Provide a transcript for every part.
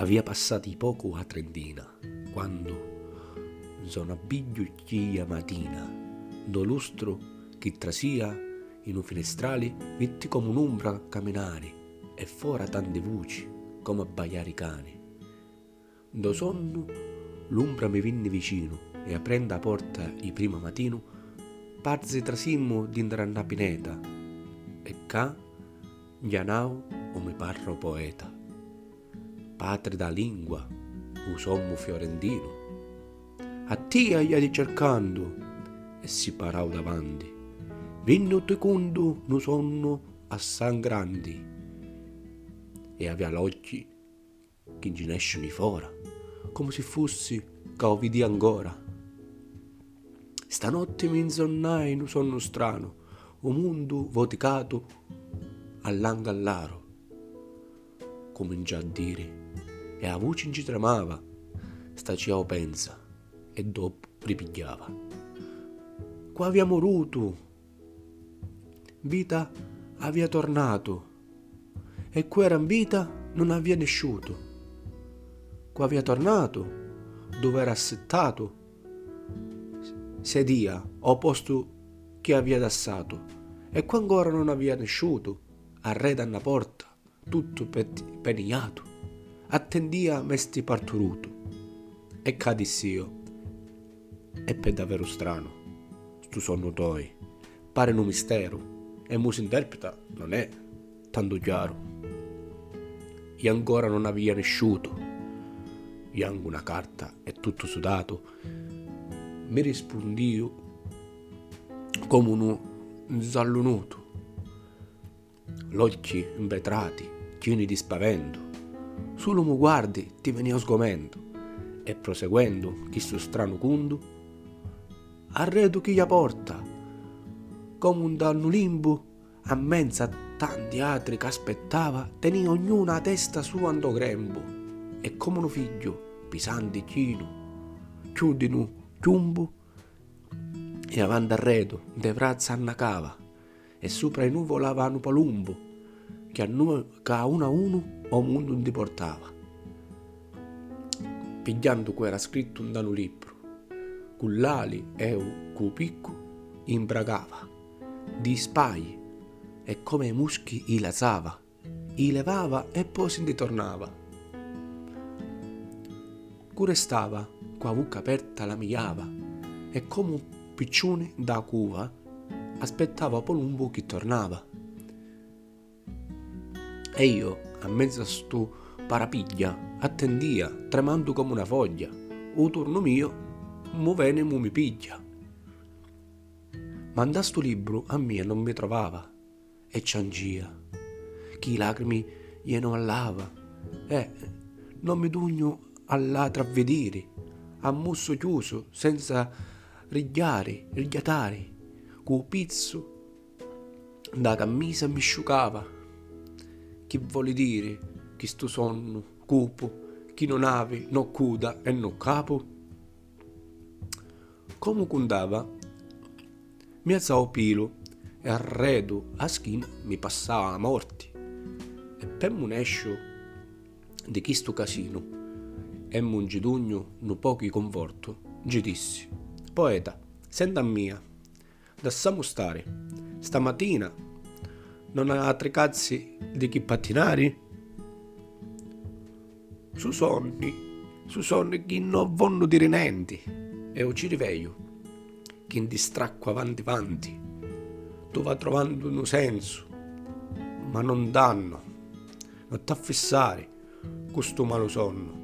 Aveva passati poco a Trentina, quando sono abbigliucchia mattina, do lustro che trasia in un finestrale vitti come un'ombra camminare e fora tante voci come abbaiare i cani. Do sonno l'ombra mi vinne vicino e aprendo la porta il primo mattino parze trasimmo dentro una pineta e ca Gianao o mi parro poeta. Padre da lingua, usommo fiorentino. A tia gli cercando e si parò davanti. Vinno tecondo no sonno assai grandi e aveva l'occhi che ci nescono fuori, come se fossi che ancora. Stanotte mi insonnai in un sonno strano, un mondo voticato all'angallaro. Cominciò a dire, e la voce in ci tremava, staciavo pensa, e dopo ripigliava. Qua abbiamo ruto, vita aveva tornato, e qua era in vita non aveva nesciuto. Qua aveva tornato, dove era assettato, sedia, o posto che aveva dassato, e qua ancora non aveva nesciuto. Arreda una porta, tutto peniato, attendia mesti parturuto. E cadissi io. E per davvero strano, stu sonno toi, pare un mistero, e mu si interpreta non è tanto chiaro. E ancora non aveva nesciuto, e anche una carta è tutto sudato, mi rispondio come un zallunuto l'occhi imbetrati, pieni di spavento. Solo mi guardi ti veniva sgomento. E proseguendo questo strano cundu, arredo chi gli porta, come un danno limbo, a mezzo a tanti altri che aspettava, tenia ognuno a testa sua ando grembo, e come un figlio, pisandi chino, chiudinu chiumbo, e avanti arredo, de brazza annacava, e sopra i nuvolava un palumbo, che a, che uno a uno o mondo ti portava. Pigliando cui era scritto un dano libro, con l'ali e cu picco imbragava, di spagli, e come i muschi i lazava, i levava e poi si ritornava. Cure stava, qua bucca aperta la migliava, e come un piccione da cuva, aspettava Polumbo che tornava. E io, a mezzo a stu parapiglia, attendia, tremando come una foglia. O turno mio, mu vene mu mi piglia. Ma sto libro a mia non mi trovava, e ciangia. Chi lacrimi glieno allava, e non mi dugno alla travvedere, a musso chiuso, senza rigliare, rigliatare, cu pizzo da camisa mi sciucava. Che vuole dire che sto sonno cupo, chi non ave, no cuda e no capo? Come cundava, mi alzavo pilo e arredo a schiena mi passava a morti. E per un escio di questo casino e mungidugno no pochi conforto, gli dissi, poeta, senta mia, lasciamo stare. Stamattina non ha altri cazzi di chi pattinare? Su sonni, su sonni chi non vanno di rinenti e o ci riveglio, chi distracco avanti avanti. Tu va trovando un senso, ma non danno, non t'affissare questo malo sonno.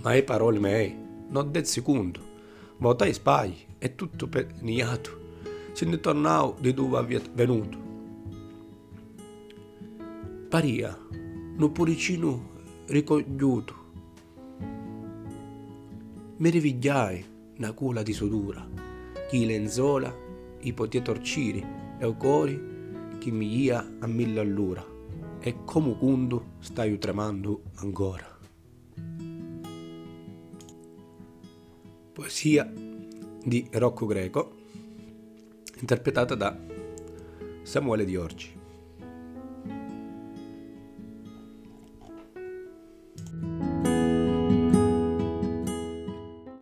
Ma le parole mie, non del secondo, votai sbagli, è tutto peniato. Se ne tornavo di dove aveva venuto. Paria, un poricino ricogliuto. Mi rivigliai una culla di sudura, chi lenzola, i potie torcire e o cori che mi ia a mille all'ora e come cundo stai tremando ancora. Poesia di Rocco Greco, interpretata da Samuele Di Orgi.